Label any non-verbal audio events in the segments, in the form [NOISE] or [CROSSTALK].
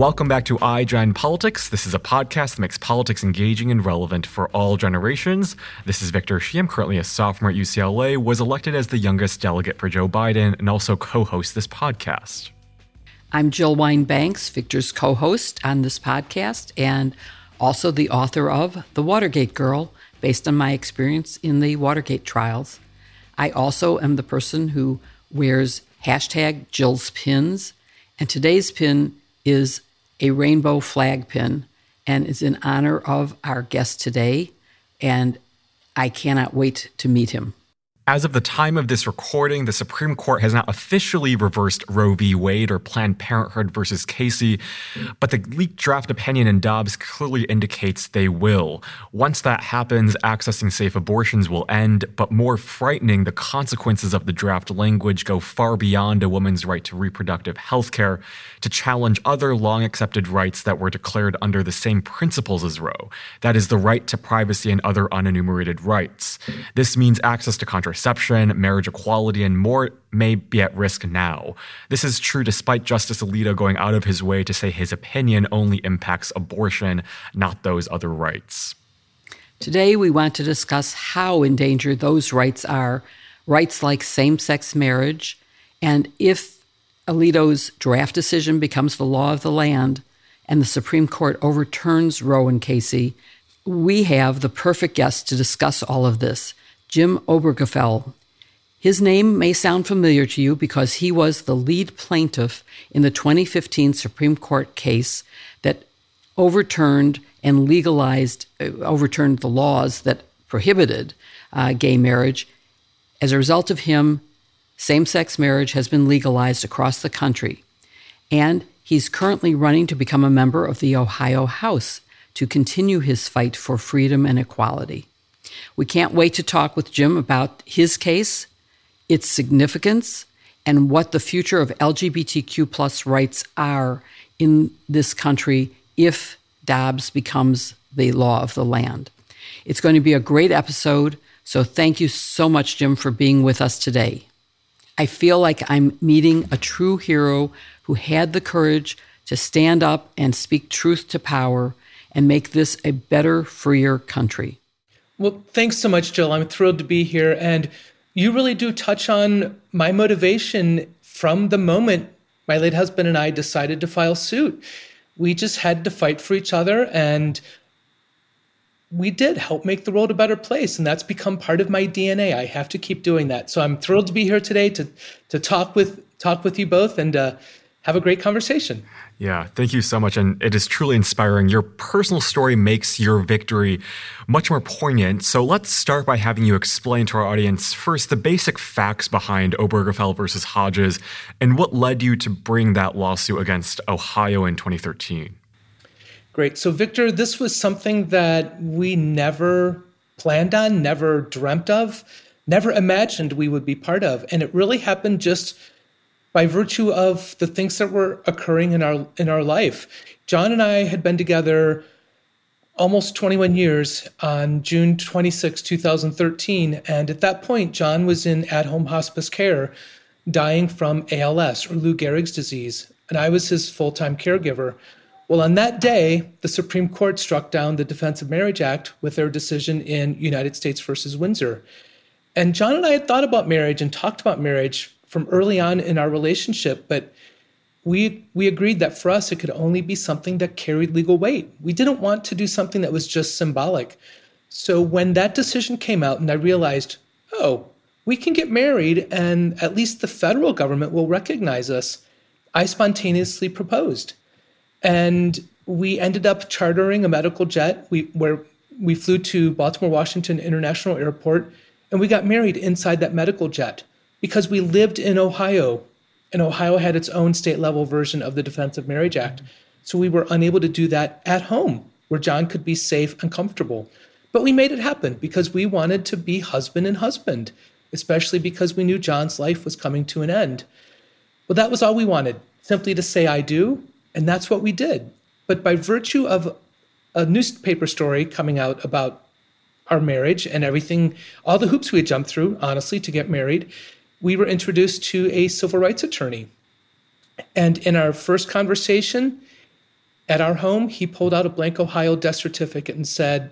Welcome back to iGen Politics. This is a podcast that makes politics engaging and relevant for all generations. This is Victor Shi. I'm currently a sophomore at UCLA, was elected as the youngest delegate for Joe Biden, and also co-host this podcast. I'm Jill Wine-Banks, Victor's co-host on this podcast, and also the author of The Watergate Girl, based on my experience in the Watergate trials. I also am the person who wears hashtag Jill's pins, and today's pin is a rainbow flag pin and is in honor of our guest today. And I cannot wait to meet him. As of the time of this recording, the Supreme Court has not officially reversed Roe v. Wade or Planned Parenthood versus Casey, but the leaked draft opinion in Dobbs clearly indicates they will. Once that happens, accessing safe abortions will end, but more frightening, the consequences of the draft language go far beyond a woman's right to reproductive health care to challenge other long accepted rights that were declared under the same principles as Roe. That is, the right to privacy and other unenumerated rights. This means access to contraception contraception, marriage equality, and more may be at risk now. This is true despite Justice Alito going out of his way to say his opinion only impacts abortion, not those other rights. Today, we want to discuss how endangered those rights are rights like same sex marriage, and if Alito's draft decision becomes the law of the land and the Supreme Court overturns Roe and Casey, we have the perfect guest to discuss all of this. Jim Obergefell. His name may sound familiar to you because he was the lead plaintiff in the 2015 Supreme Court case that overturned and legalized, uh, overturned the laws that prohibited uh, gay marriage. As a result of him, same sex marriage has been legalized across the country. And he's currently running to become a member of the Ohio House to continue his fight for freedom and equality. We can't wait to talk with Jim about his case, its significance, and what the future of LGBTQ plus rights are in this country if Dobbs becomes the law of the land. It's going to be a great episode, so thank you so much, Jim, for being with us today. I feel like I'm meeting a true hero who had the courage to stand up and speak truth to power and make this a better, freer country. Well, thanks so much, Jill. I'm thrilled to be here. And you really do touch on my motivation from the moment my late husband and I decided to file suit. We just had to fight for each other and we did help make the world a better place and that's become part of my DNA. I have to keep doing that. So I'm thrilled to be here today to to talk with talk with you both and uh, have a great conversation. Yeah, thank you so much. And it is truly inspiring. Your personal story makes your victory much more poignant. So let's start by having you explain to our audience first the basic facts behind Obergefell versus Hodges and what led you to bring that lawsuit against Ohio in 2013. Great. So, Victor, this was something that we never planned on, never dreamt of, never imagined we would be part of. And it really happened just by virtue of the things that were occurring in our in our life. John and I had been together almost 21 years on June 26, 2013, and at that point John was in at-home hospice care dying from ALS or Lou Gehrig's disease, and I was his full-time caregiver. Well, on that day, the Supreme Court struck down the Defense of Marriage Act with their decision in United States versus Windsor. And John and I had thought about marriage and talked about marriage from early on in our relationship, but we we agreed that for us it could only be something that carried legal weight. We didn't want to do something that was just symbolic. So when that decision came out and I realized, oh, we can get married and at least the federal government will recognize us, I spontaneously proposed. And we ended up chartering a medical jet we, where we flew to Baltimore Washington International Airport and we got married inside that medical jet because we lived in Ohio, and Ohio had its own state level version of the Defense of Marriage Act. So we were unable to do that at home where John could be safe and comfortable. But we made it happen because we wanted to be husband and husband, especially because we knew John's life was coming to an end. Well, that was all we wanted, simply to say I do, and that's what we did. But by virtue of a newspaper story coming out about our marriage and everything, all the hoops we had jumped through, honestly, to get married, we were introduced to a civil rights attorney. And in our first conversation, At our home, he pulled out a blank Ohio death certificate and said,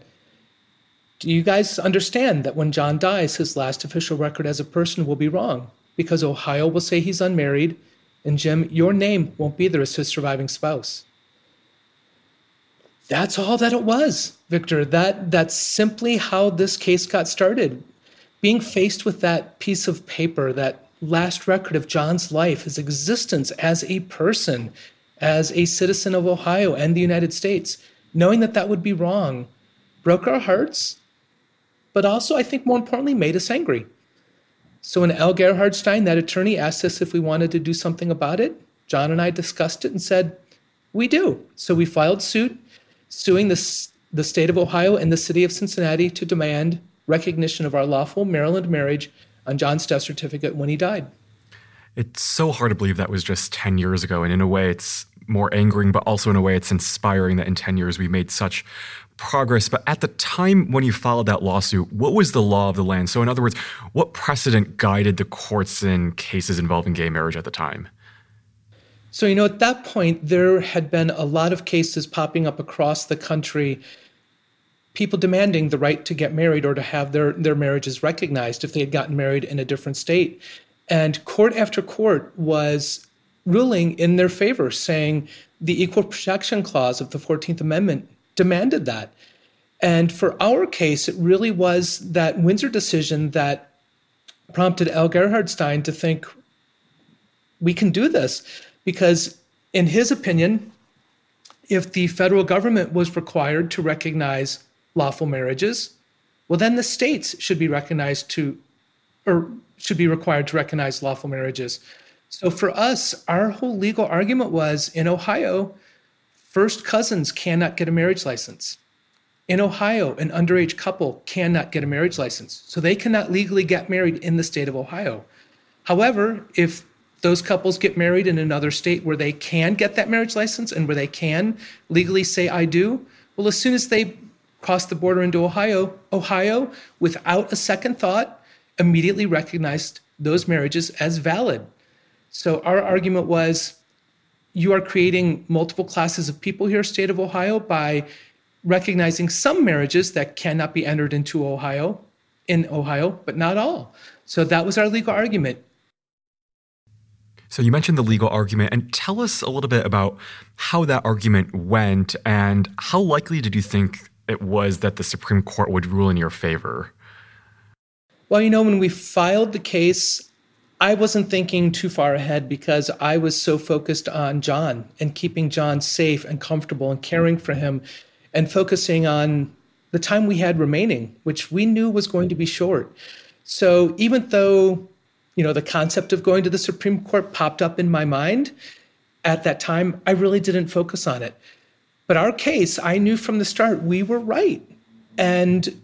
Do you guys understand that when John dies, his last official record as a person will be wrong? Because Ohio will say he's unmarried, and Jim, your name won't be there as his surviving spouse. That's all that it was, Victor. That that's simply how this case got started. Being faced with that piece of paper, that last record of John's life, his existence as a person, as a citizen of Ohio and the United States, knowing that that would be wrong, broke our hearts, but also, I think more importantly, made us angry. So when Al Gerhardstein, that attorney, asked us if we wanted to do something about it, John and I discussed it and said, we do. So we filed suit suing the, the state of Ohio and the city of Cincinnati to demand recognition of our lawful Maryland marriage on John's death certificate when he died. It's so hard to believe that was just 10 years ago. And in a way, it's more angering, but also in a way, it's inspiring that in 10 years we made such progress. But at the time when you filed that lawsuit, what was the law of the land? So, in other words, what precedent guided the courts in cases involving gay marriage at the time? So, you know, at that point, there had been a lot of cases popping up across the country, people demanding the right to get married or to have their, their marriages recognized if they had gotten married in a different state. And court after court was ruling in their favor, saying the Equal Protection Clause of the 14th Amendment demanded that. And for our case, it really was that Windsor decision that prompted Al Gerhardstein to think we can do this. Because, in his opinion, if the federal government was required to recognize lawful marriages, well, then the states should be recognized to, or should be required to recognize lawful marriages. So for us, our whole legal argument was in Ohio, first cousins cannot get a marriage license. In Ohio, an underage couple cannot get a marriage license. So they cannot legally get married in the state of Ohio. However, if those couples get married in another state where they can get that marriage license and where they can legally say, I do, well, as soon as they cross the border into Ohio, Ohio, without a second thought, immediately recognized those marriages as valid. So our argument was you are creating multiple classes of people here, state of Ohio, by recognizing some marriages that cannot be entered into Ohio, in Ohio, but not all. So that was our legal argument. So you mentioned the legal argument, and tell us a little bit about how that argument went, and how likely did you think it was that the Supreme Court would rule in your favor? Well, you know, when we filed the case, I wasn't thinking too far ahead because I was so focused on John and keeping John safe and comfortable and caring for him and focusing on the time we had remaining, which we knew was going to be short. So even though, you know, the concept of going to the Supreme Court popped up in my mind at that time, I really didn't focus on it. But our case, I knew from the start we were right. And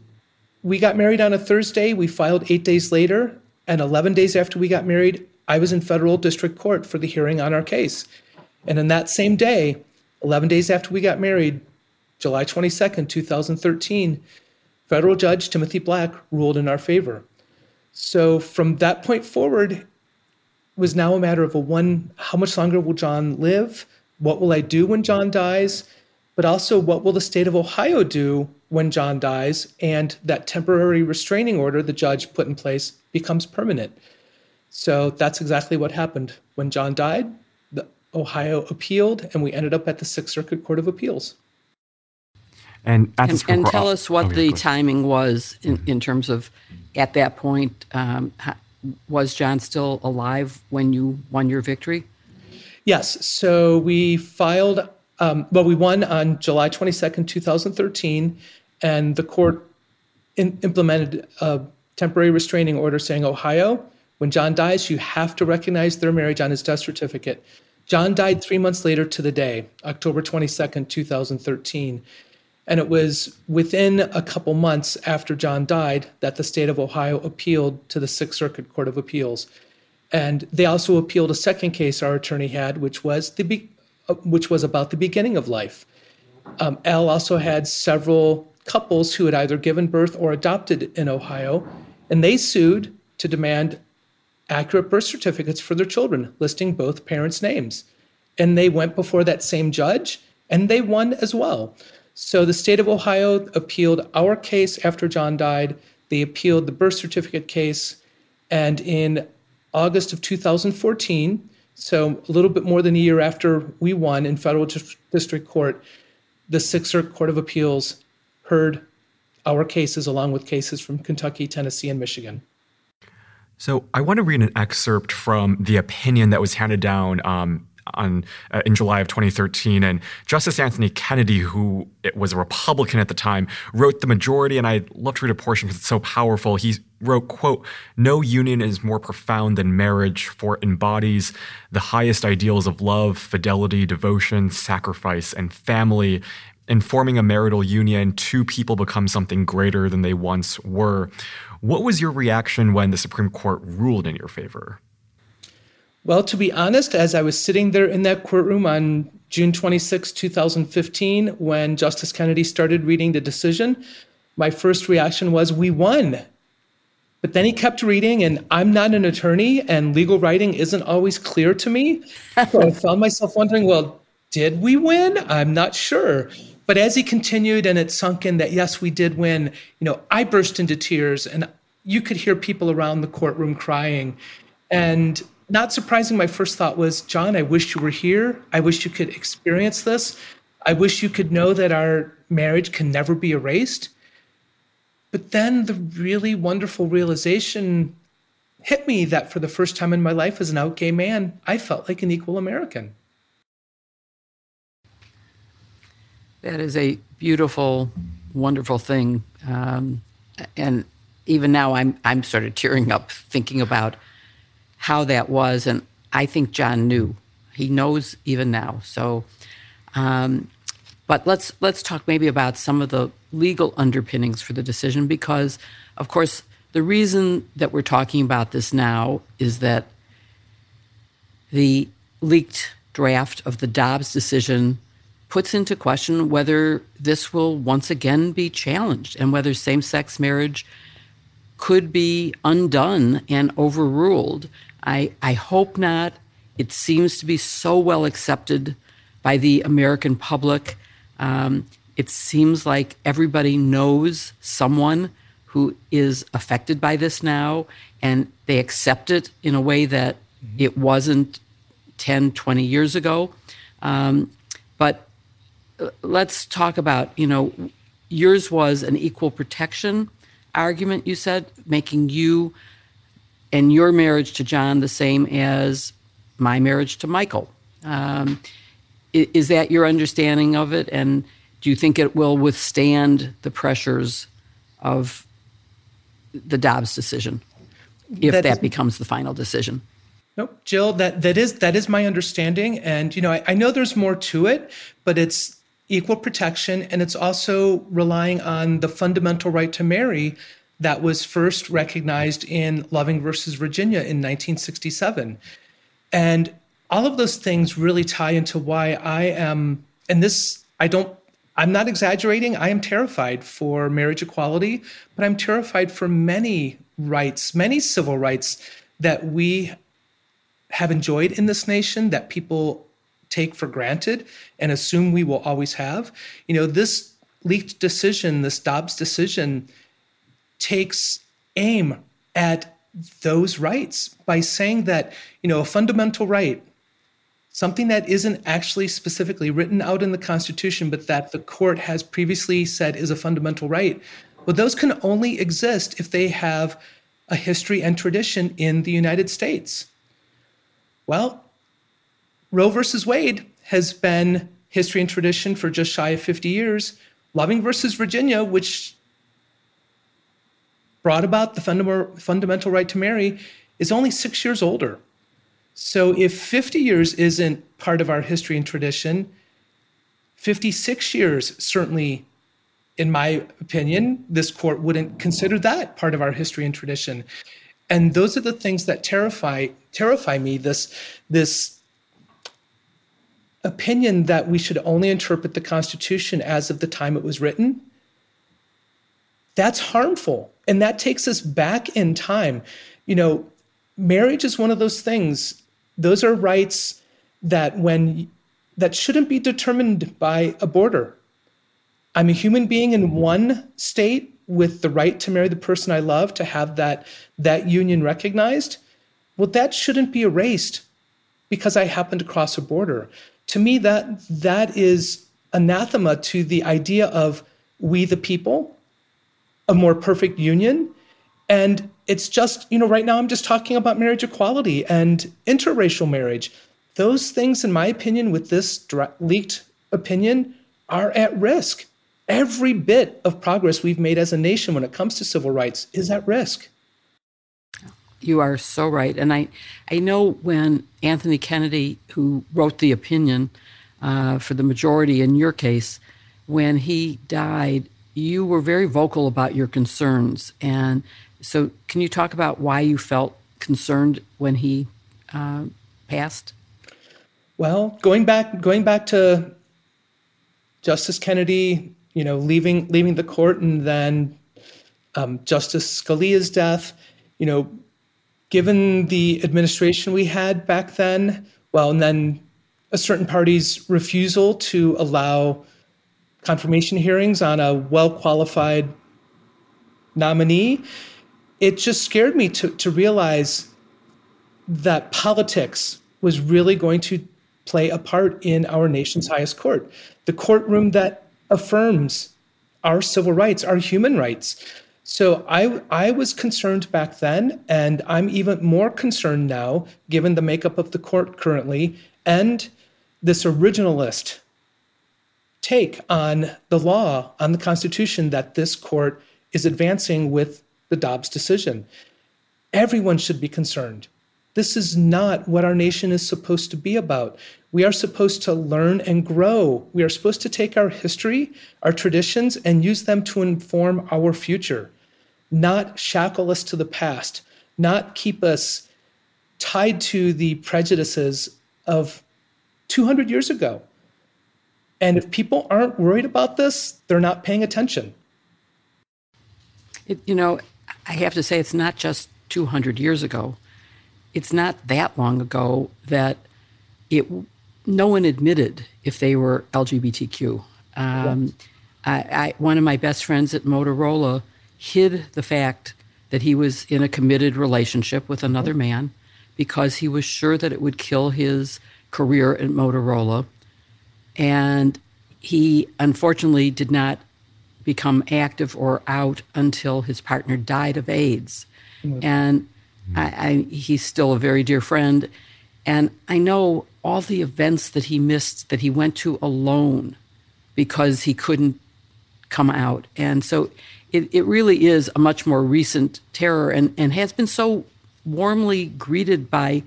we got married on a Thursday. We filed eight days later. And 11 days after we got married, I was in federal district court for the hearing on our case. And in that same day, 11 days after we got married, July 22nd, 2013, federal judge Timothy Black ruled in our favor. So from that point forward, was now a matter of a one how much longer will John live? What will I do when John dies? But also, what will the state of Ohio do when John dies and that temporary restraining order the judge put in place becomes permanent. So that's exactly what happened. When John died, the Ohio appealed and we ended up at the Sixth Circuit Court of Appeals. And, and, and tell us what the timing was in, in terms of at that point. Um, was John still alive when you won your victory? Yes. So we filed, um, well, we won on July 22nd, 2013 and the court in, implemented a temporary restraining order saying, Ohio, when John dies, you have to recognize their marriage on his death certificate. John died three months later to the day, October 22nd, 2013. And it was within a couple months after John died that the state of Ohio appealed to the Sixth Circuit Court of Appeals. And they also appealed a second case our attorney had, which was the which was about the beginning of life. Um, Al also had several couples who had either given birth or adopted in Ohio, and they sued to demand accurate birth certificates for their children, listing both parents' names. And they went before that same judge, and they won as well. So the state of Ohio appealed our case after John died. They appealed the birth certificate case. And in August of 2014, so a little bit more than a year after we won in federal district court, the Sixth Circuit Court of Appeals heard our cases along with cases from Kentucky, Tennessee, and Michigan. So I want to read an excerpt from the opinion that was handed down um, on uh, in July of 2013, and Justice Anthony Kennedy, who was a Republican at the time, wrote the majority, and I'd love to read a portion because it's so powerful. He wrote, "quote No union is more profound than marriage, for it embodies the highest ideals of love, fidelity, devotion, sacrifice, and family." In forming a marital union, two people become something greater than they once were. What was your reaction when the Supreme Court ruled in your favor? Well, to be honest, as I was sitting there in that courtroom on June 26, 2015, when Justice Kennedy started reading the decision, my first reaction was, We won. But then he kept reading, and I'm not an attorney, and legal writing isn't always clear to me. So I found myself wondering, Well, did we win? I'm not sure. But as he continued and it sunk in that, yes, we did win, you know, I burst into tears and you could hear people around the courtroom crying. And not surprising, my first thought was, John, I wish you were here. I wish you could experience this. I wish you could know that our marriage can never be erased. But then the really wonderful realization hit me that for the first time in my life as an out gay man, I felt like an equal American. That is a beautiful, wonderful thing. Um, and even now, I'm, I'm sort of tearing up thinking about how that was. And I think John knew. He knows even now. So, um, but let's let's talk maybe about some of the legal underpinnings for the decision, because of course the reason that we're talking about this now is that the leaked draft of the Dobbs decision puts into question whether this will once again be challenged and whether same sex marriage could be undone and overruled. I, I hope not. It seems to be so well accepted by the American public. Um, it seems like everybody knows someone who is affected by this now, and they accept it in a way that mm-hmm. it wasn't 10, 20 years ago. Um, but uh, let's talk about, you know, yours was an equal protection argument, you said, making you and your marriage to John the same as my marriage to Michael. Um, is that your understanding of it? And do you think it will withstand the pressures of the Dobbs decision if that, that becomes the final decision? Nope, Jill. That that is that is my understanding, and you know I, I know there's more to it, but it's equal protection, and it's also relying on the fundamental right to marry that was first recognized in Loving versus Virginia in 1967. And all of those things really tie into why I am, and this, I don't, I'm not exaggerating. I am terrified for marriage equality, but I'm terrified for many rights, many civil rights that we have enjoyed in this nation that people take for granted and assume we will always have. You know, this leaked decision, this Dobbs decision, takes aim at those rights by saying that, you know, a fundamental right, something that isn't actually specifically written out in the Constitution, but that the court has previously said is a fundamental right, well, those can only exist if they have a history and tradition in the United States. Well, Roe versus Wade has been history and tradition for just shy of 50 years. Loving versus Virginia, which brought about the fundamental right to marry is only six years older. So if 50 years isn't part of our history and tradition, 56 years certainly in my opinion this court wouldn't consider that part of our history and tradition and those are the things that terrify terrify me this this opinion that we should only interpret the constitution as of the time it was written that's harmful. And that takes us back in time. You know, marriage is one of those things, those are rights that when that shouldn't be determined by a border. I'm a human being in one state with the right to marry the person I love, to have that, that union recognized. Well, that shouldn't be erased because I happen to cross a border. To me, that that is anathema to the idea of we the people, a more perfect union. And it's just, you know, right now I'm just talking about marriage equality and interracial marriage. Those things, in my opinion, with this leaked opinion, are at risk. Every bit of progress we've made as a nation when it comes to civil rights is at risk. You are so right. And I, I know when Anthony Kennedy, who wrote the opinion uh, for the majority in your case, when he died, you were very vocal about your concerns. And so, can you talk about why you felt concerned when he uh, passed? Well, going back going back to Justice Kennedy, you know, leaving leaving the court, and then um, Justice Scalia's death. You know, given the administration we had back then, well, and then a certain party's refusal to allow confirmation hearings on a well qualified nominee, it just scared me to, to realize that politics was really going to play a part in our nation's highest court, the courtroom that affirms our civil rights, our human rights. So I, I was concerned back then, and I'm even more concerned now, given the makeup of the court currently and this originalist take on the law, on the Constitution that this court is advancing with the Dobbs decision. Everyone should be concerned. This is not what our nation is supposed to be about. We are supposed to learn and grow. We are supposed to take our history, our traditions, and use them to inform our future, not shackle us to the past, not keep us tied to the prejudices of 200 years ago. And if people aren't worried about this, they're not paying attention. It, you know, I have to say, it's not just 200 years ago. It's not that long ago that it no one admitted if they were LGBTQ. Um, I, I, one of my best friends at Motorola hid the fact that he was in a committed relationship with another man because he was sure that it would kill his career at Motorola. And he unfortunately did not become active or out until his partner died of AIDS. Mm-hmm. And I, I, he's still a very dear friend. And I know all the events that he missed that he went to alone because he couldn't come out. And so it, it really is a much more recent terror and, and has been so warmly greeted by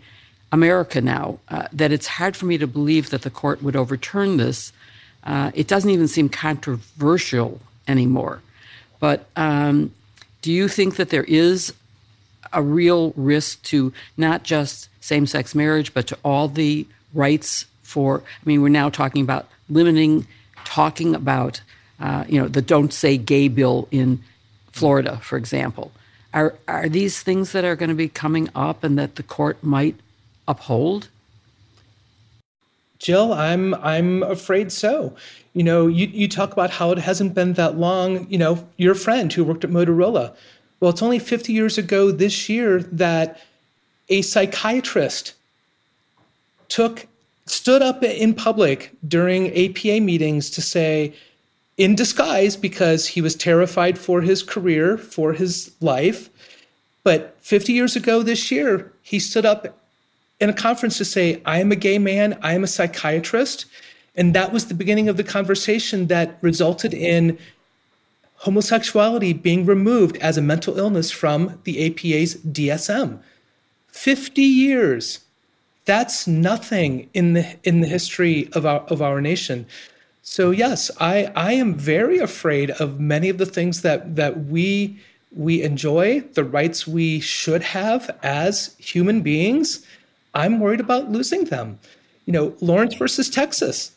America now uh, that it's hard for me to believe that the court would overturn this. Uh, it doesn't even seem controversial anymore. But um, do you think that there is a real risk to not just same sex marriage, but to all the rights for, I mean, we're now talking about limiting, talking about, uh, you know, the Don't Say Gay bill in Florida, for example. Are, are these things that are going to be coming up and that the court might uphold? Jill, I'm I'm afraid so. You know, you, you talk about how it hasn't been that long, you know, your friend who worked at Motorola. Well, it's only 50 years ago this year that a psychiatrist took stood up in public during APA meetings to say in disguise because he was terrified for his career, for his life. But 50 years ago this year, he stood up in a conference to say, I am a gay man, I am a psychiatrist. And that was the beginning of the conversation that resulted in homosexuality being removed as a mental illness from the APA's DSM. 50 years. That's nothing in the in the history of our of our nation. So yes, I I am very afraid of many of the things that that we we enjoy, the rights we should have as human beings. I'm worried about losing them. You know, Lawrence versus Texas.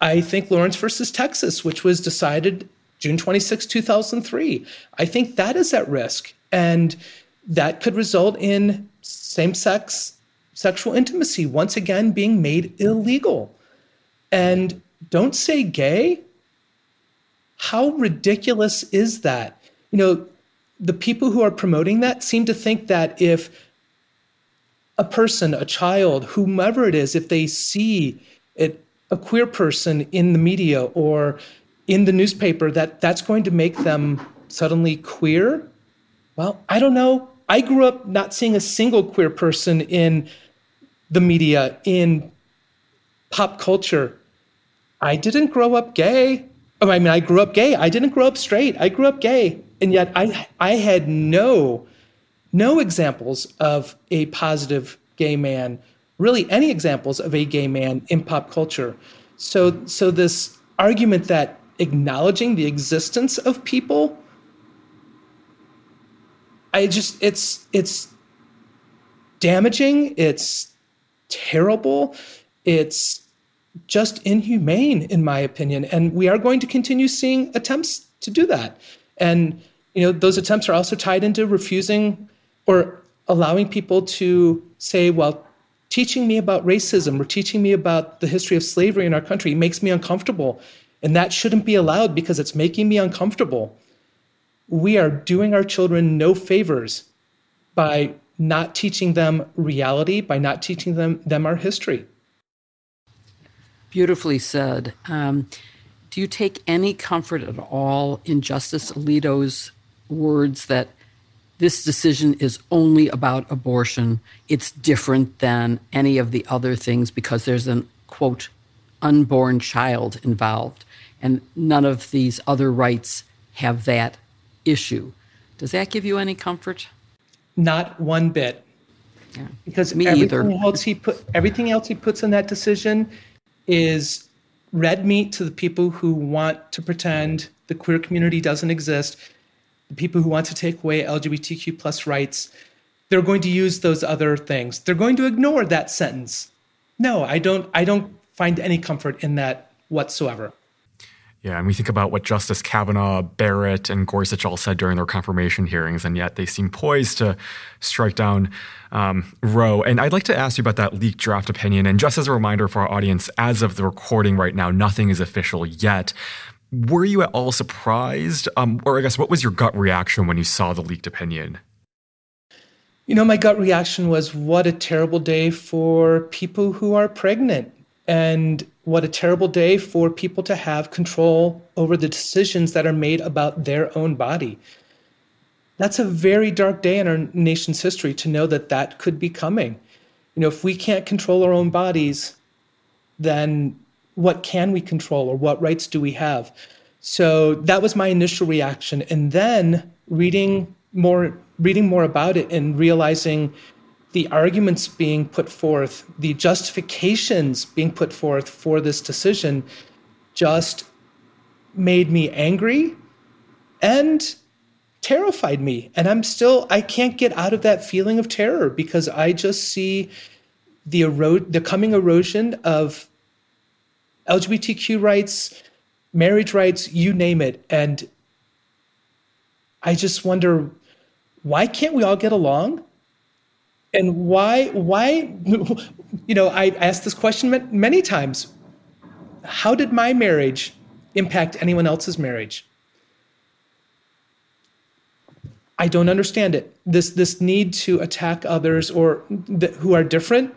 I think Lawrence versus Texas, which was decided June 26, 2003, I think that is at risk. And that could result in same sex sexual intimacy once again being made illegal. and don't say gay? How ridiculous is that? You know, the people who are promoting that seem to think that if a person, a child, whomever it is, if they see it, a queer person in the media or in the newspaper, that that's going to make them suddenly queer. Well, I don't know. I grew up not seeing a single queer person in the media, in pop culture. I didn't grow up gay. I mean, I grew up gay. I didn't grow up straight. I grew up gay. And yet I, I had no, no examples of a positive gay man, really any examples of a gay man in pop culture. So, so this argument that acknowledging the existence of people, I just, it's, it's damaging. It's terrible. It's just inhumane, in my opinion. And we are going to continue seeing attempts to do that. And you know, those attempts are also tied into refusing or allowing people to say, well, teaching me about racism or teaching me about the history of slavery in our country makes me uncomfortable. And that shouldn't be allowed because it's making me uncomfortable. We are doing our children no favors by not teaching them reality, by not teaching them, them our history. Beautifully said. Um, do you take any comfort at all in Justice Alito's words that this decision is only about abortion? It's different than any of the other things because there's an quote unborn child involved, and none of these other rights have that issue. Does that give you any comfort? Not one bit. Yeah. Because Me everything either. else he put everything else he puts in that decision is red meat to the people who want to pretend the queer community doesn't exist, people who want to take away LGBTQ plus rights. They're going to use those other things. They're going to ignore that sentence. No, I don't I don't find any comfort in that whatsoever. Yeah, and we think about what Justice Kavanaugh, Barrett, and Gorsuch all said during their confirmation hearings, and yet they seem poised to strike down um, Roe. And I'd like to ask you about that leaked draft opinion. And just as a reminder for our audience, as of the recording right now, nothing is official yet. Were you at all surprised? Um, or I guess, what was your gut reaction when you saw the leaked opinion? You know, my gut reaction was what a terrible day for people who are pregnant. And what a terrible day for people to have control over the decisions that are made about their own body. That's a very dark day in our nation's history to know that that could be coming. You know, if we can't control our own bodies, then what can we control or what rights do we have? So that was my initial reaction. And then reading more reading more about it and realizing the arguments being put forth, the justifications being put forth for this decision just made me angry and terrified me. And I'm still, I can't get out of that feeling of terror because I just see the erode, the coming erosion of LGBTQ rights, marriage rights, you name it. And I just wonder why can't we all get along? and why why [LAUGHS] you know i asked this question many times how did my marriage impact anyone else's marriage i don't understand it this this need to attack others or th- who are different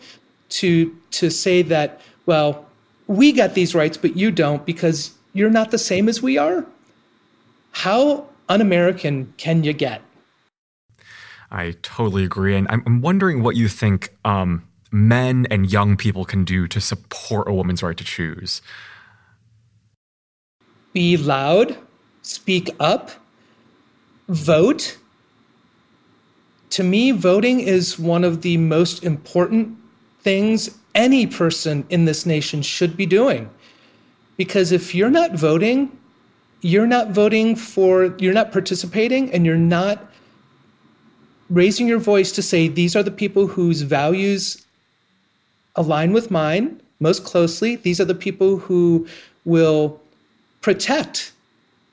to to say that well we got these rights but you don't because you're not the same as we are how un-american can you get I totally agree. And I'm, wondering what you think um, men and young people can do to support a woman's right to choose. Be loud, speak up, vote. To me, voting is one of the most important things any person in this nation should be doing. Because if you're not voting, you're not voting for, you're not participating, and you're not raising your voice to say these are the people whose values align with mine most closely. These are the people who will protect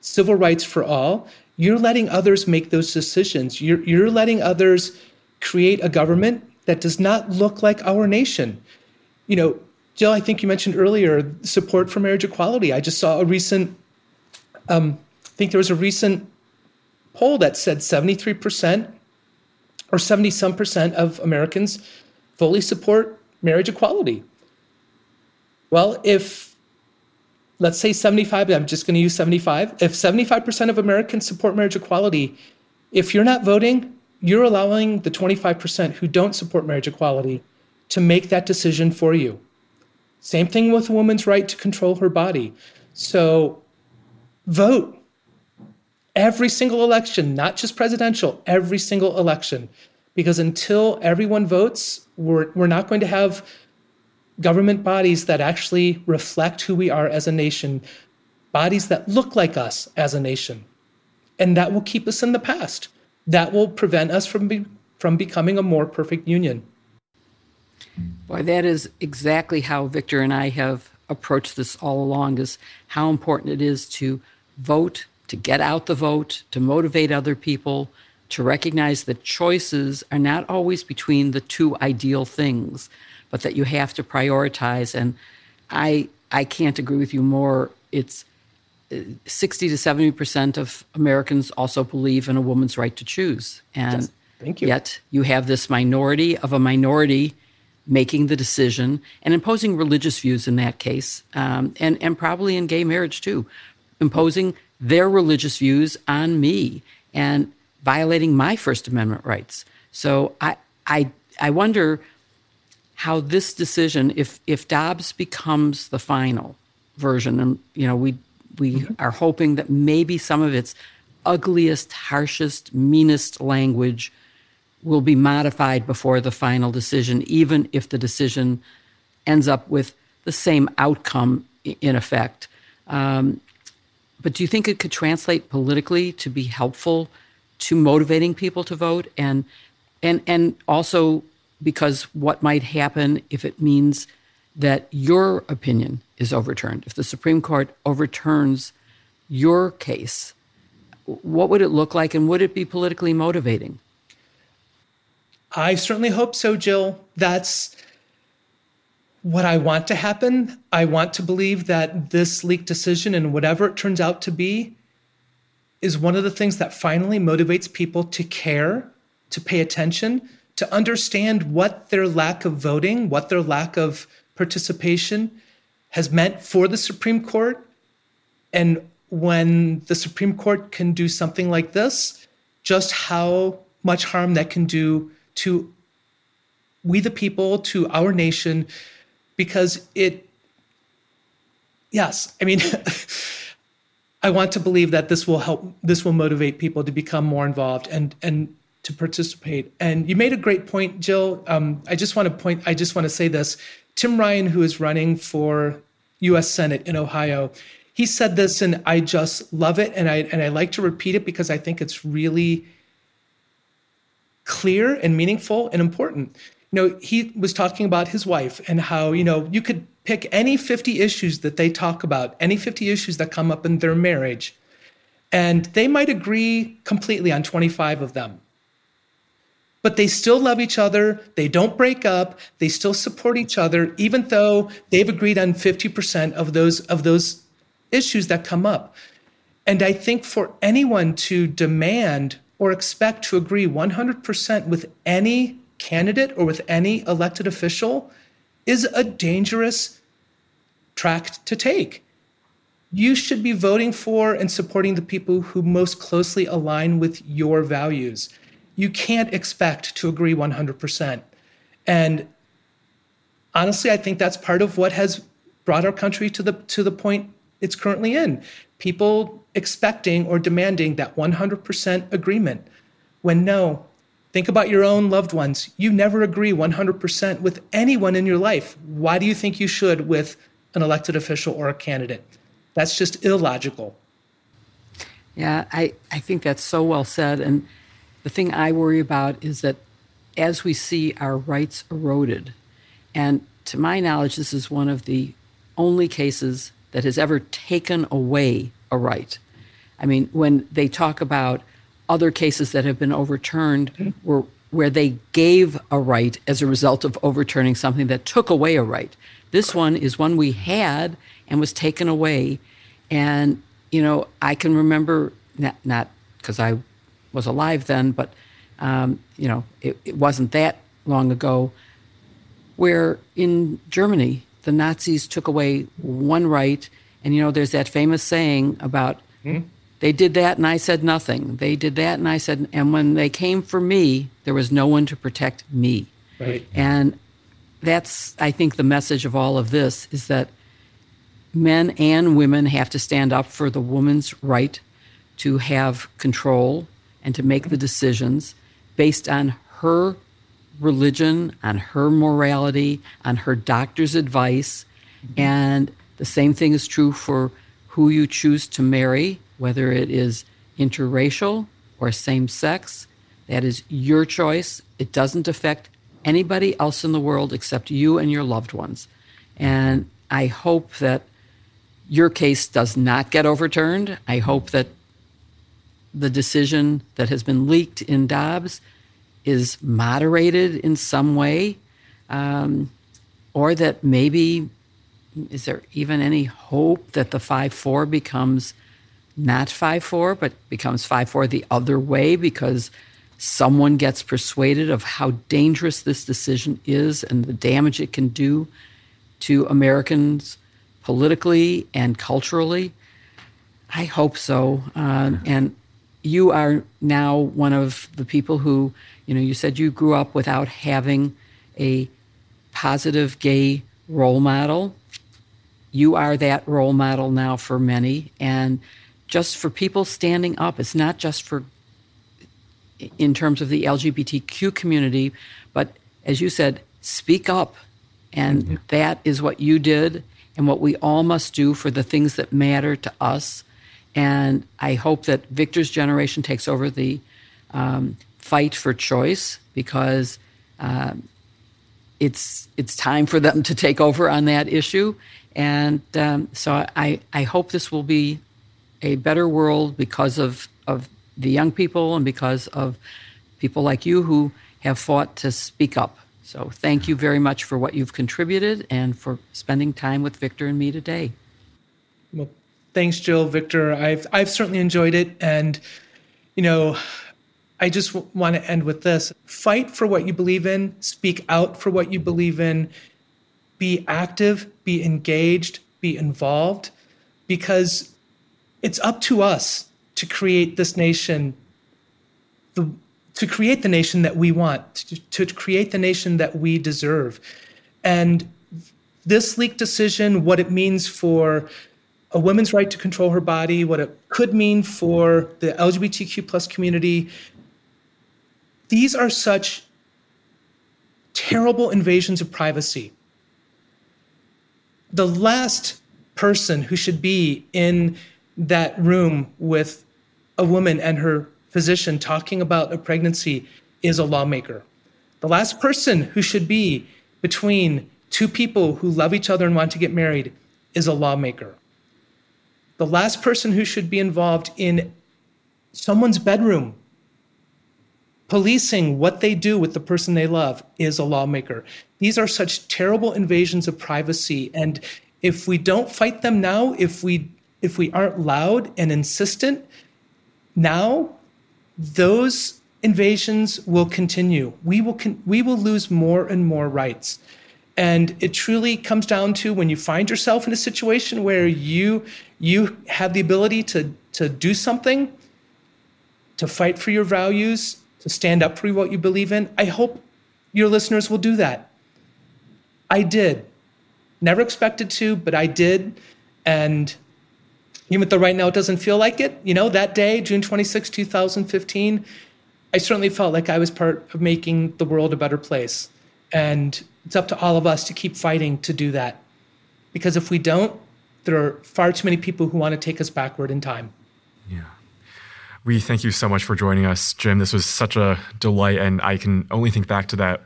civil rights for all. You're letting others make those decisions. You're, you're letting others create a government that does not look like our nation. You know, Jill, I think you mentioned earlier support for marriage equality. I just saw a recent, um, I think there was a recent poll that said 73% or 70 some percent of Americans fully support marriage equality. Well, if let's say 75, I'm just going to use 75. If 75% of Americans support marriage equality, if you're not voting, you're allowing the 25% who don't support marriage equality to make that decision for you. Same thing with a woman's right to control her body. So vote every single election, not just presidential, every single election. Because until everyone votes, we're, we're not going to have government bodies that actually reflect who we are as a nation, bodies that look like us as a nation. And that will keep us in the past. That will prevent us from, be, from becoming a more perfect union. Boy, that is exactly how Victor and I have approached this all along is how important it is to vote, to get out the vote, to motivate other people, to recognize that choices are not always between the two ideal things, but that you have to prioritize. And I I can't agree with you more. It's uh, 60 to 70 percent of Americans also believe in a woman's right to choose. And yes. Thank you. yet you have this minority of a minority making the decision and imposing religious views in that case, um, and, and probably in gay marriage too, imposing their religious views on me and violating my First Amendment rights. So I, I, I wonder how this decision, if, if Dobbs becomes the final version, and you know we we mm-hmm. are hoping that maybe some of its ugliest, harshest, meanest language will be modified before the final decision, even if the decision ends up with the same outcome in effect. Um, but do you think it could translate politically to be helpful to motivating people to vote? And and and also because what might happen if it means that your opinion is overturned? If the supreme court overturns your case what would it look like and would it be politically motivating I certainly hope so, Jill. That's what I want to happen. I want to believe that this leak decision and whatever it turns out to be is one of the things that finally motivates people to care, to pay attention, to understand what their lack of voting, what their lack of participation has meant for the Supreme Court. And when the Supreme Court can do something like this, just how much harm that can do to we the people, to our nation, because it, yes, I mean, [LAUGHS] I want to believe that this will help, this will motivate people to become more involved and, and, to participate. And you made a great point, Jill. Um, I just want to point, I just want to say this. Tim Ryan, who is running for US Senate in Ohio, he said this, and I just love it. And I, and I like to repeat it because I think it's really clear and meaningful and important. You know, he was talking about his wife and how, you know, you could pick any 50 issues that they talk about, any 50 issues that come up in their marriage, and they might agree completely on 25 of them. But they still love each other. They don't break up. They still support each other, even though they've agreed on 50% of those, of those issues that come up. And I think for anyone to demand or expect to agree 100% with any candidate or with any elected official is a dangerous track to take. You should be voting for and supporting the people who most closely align with your values. You can't expect to agree 100%. And honestly, I think that's part of what has brought our country to the to the point it's currently in. People expecting or demanding that 100% agreement. When no, think about your own loved ones. You never agree 100% with anyone in your life. Why do you think you should with an elected official or a candidate? That's just illogical. Yeah, I, I think that's so well said. And the thing I worry about is that as we see our rights eroded, and to my knowledge, this is one of the only cases that has ever taken away a right. I mean, when they talk about other cases that have been overturned were where they gave a right as a result of overturning something that took away a right. This one is one we had and was taken away. And, you know, I can remember, not because I was alive then, but, um, you know, it, it wasn't that long ago, where in Germany, the Nazis took away one right. And, you know, there's that famous saying about hmm? they did that and I said nothing. They did that and I said, and when they came for me, there was no one to protect me. Right. And that's, I think, the message of all of this is that men and women have to stand up for the woman's right to have control and to make the decisions based on her religion, on her morality, on her doctor's advice. Mm-hmm. And the same thing is true for who you choose to marry, whether it is interracial or same sex. That is your choice. It doesn't affect anybody else in the world except you and your loved ones. And I hope that your case does not get overturned. I hope that the decision that has been leaked in Dobbs is moderated in some way, um, or that maybe is there even any hope that the 5 4 becomes not 5 4, but becomes 5 4 the other way because someone gets persuaded of how dangerous this decision is and the damage it can do to Americans politically and culturally? I hope so. Uh, and you are now one of the people who you know, you said you grew up without having a positive gay role model. You are that role model now for many. And just for people standing up, it's not just for in terms of the LGBTQ community, but as you said, speak up. And mm-hmm. that is what you did and what we all must do for the things that matter to us. And I hope that Victor's generation takes over the um, fight for choice because um, it's it's time for them to take over on that issue. And um, so I, I hope this will be a better world because of, of the young people and because of people like you who have fought to speak up. So thank you very much for what you've contributed and for spending time with Victor and me today. Well, thanks, Jill, Victor. I've I've certainly enjoyed it, and you know, I just w- want to end with this fight for what you believe in, speak out for what you believe in, be active, be engaged, be involved, because it's up to us to create this nation, the, to create the nation that we want, to, to create the nation that we deserve. And this leak decision, what it means for a woman's right to control her body, what it could mean for the LGBTQ plus community, these are such terrible invasions of privacy. The last person who should be in that room with a woman and her physician talking about a pregnancy is a lawmaker. The last person who should be between two people who love each other and want to get married is a lawmaker. The last person who should be involved in someone's bedroom policing what they do with the person they love is a lawmaker. These are such terrible invasions of privacy. And if we don't fight them now, if we if we aren't loud and insistent now, those invasions will continue. We will con- we will lose more and more rights. And it truly comes down to when you find yourself in a situation where you you have the ability to to do something, to fight for your values, to stand up for what you believe in. I hope your listeners will do that. I did. Never expected to, but I did. And even though right now it doesn't feel like it, you know, that day, June 26, 2015, I certainly felt like I was part of making the world a better place. And it's up to all of us to keep fighting to do that. Because if we don't, there are far too many people who want to take us backward in time. Yeah. We thank you so much for joining us, Jim. This was such a delight, and I can only think back to that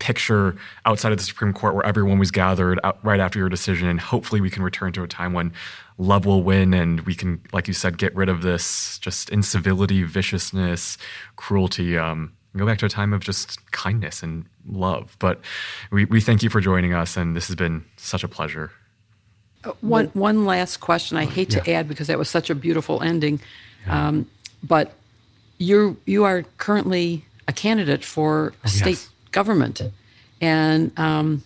picture outside of the Supreme Court where everyone was gathered right after your decision, and hopefully we can return to a time when love will win and we can, like you said, get rid of this just incivility, viciousness, cruelty. Um, go back to a time of just kindness and love. But we, we thank you for joining us, and this has been such a pleasure. Uh, one one last question. I hate to add because that was such a beautiful ending, yeah. um, but you you are currently a candidate for oh, state yes. government, and um,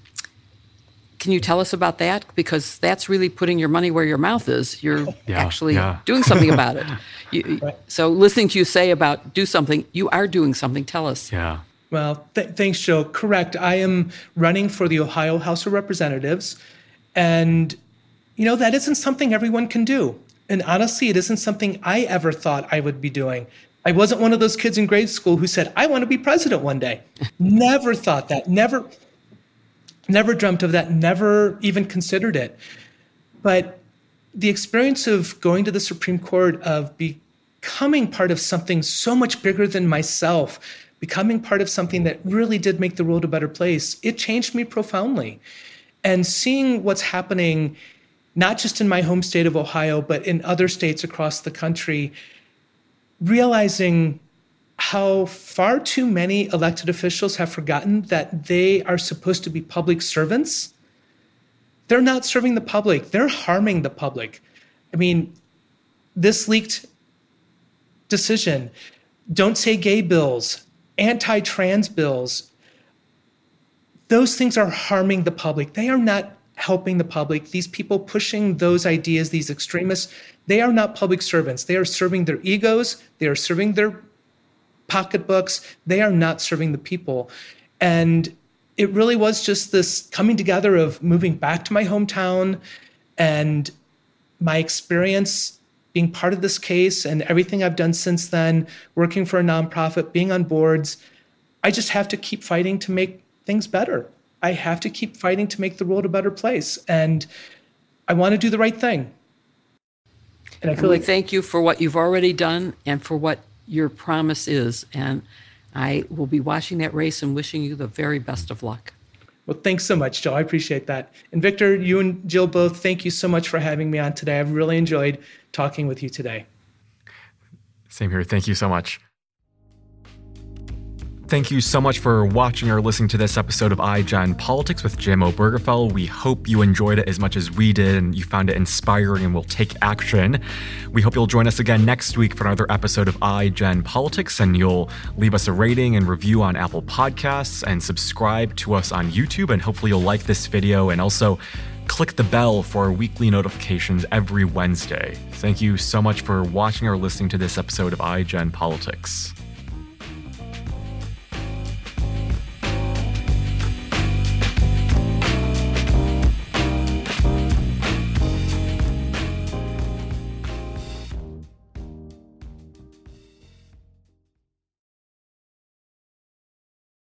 can you tell us about that? Because that's really putting your money where your mouth is. You're [LAUGHS] yeah, actually yeah. doing something [LAUGHS] about it. You, right. So, listening to you say about do something, you are doing something. Tell us. Yeah. Well, th- thanks, Joe. Correct. I am running for the Ohio House of Representatives. And, you know, that isn't something everyone can do. And honestly, it isn't something I ever thought I would be doing. I wasn't one of those kids in grade school who said, I want to be president one day. [LAUGHS] never thought that. Never, never dreamt of that. Never even considered it. But the experience of going to the Supreme Court, of becoming part of something so much bigger than myself, becoming part of something that really did make the world a better place, it changed me profoundly. And seeing what's happening, not just in my home state of Ohio, but in other states across the country, realizing how far too many elected officials have forgotten that they are supposed to be public servants. They're not serving the public, they're harming the public. I mean, this leaked decision, don't say gay bills, anti trans bills, those things are harming the public. They are not helping the public. These people pushing those ideas, these extremists, they are not public servants. They are serving their egos, they are serving their pocketbooks. They are not serving the people. And it really was just this coming together of moving back to my hometown and my experience being part of this case and everything I've done since then, working for a nonprofit, being on boards. I just have to keep fighting to make things better. I have to keep fighting to make the world a better place. And I want to do the right thing. And I feel and like thank you for what you've already done and for what your promise is. And I will be watching that race and wishing you the very best of luck. Well, thanks so much, Jill. I appreciate that. And Victor, you and Jill both, thank you so much for having me on today. I've really enjoyed talking with you today. Same here. Thank you so much. Thank you so much for watching or listening to this episode of iGen Politics with Jim Obergefell. We hope you enjoyed it as much as we did and you found it inspiring and will take action. We hope you'll join us again next week for another episode of iGen Politics and you'll leave us a rating and review on Apple Podcasts and subscribe to us on YouTube. And hopefully you'll like this video and also click the bell for weekly notifications every Wednesday. Thank you so much for watching or listening to this episode of iGen Politics.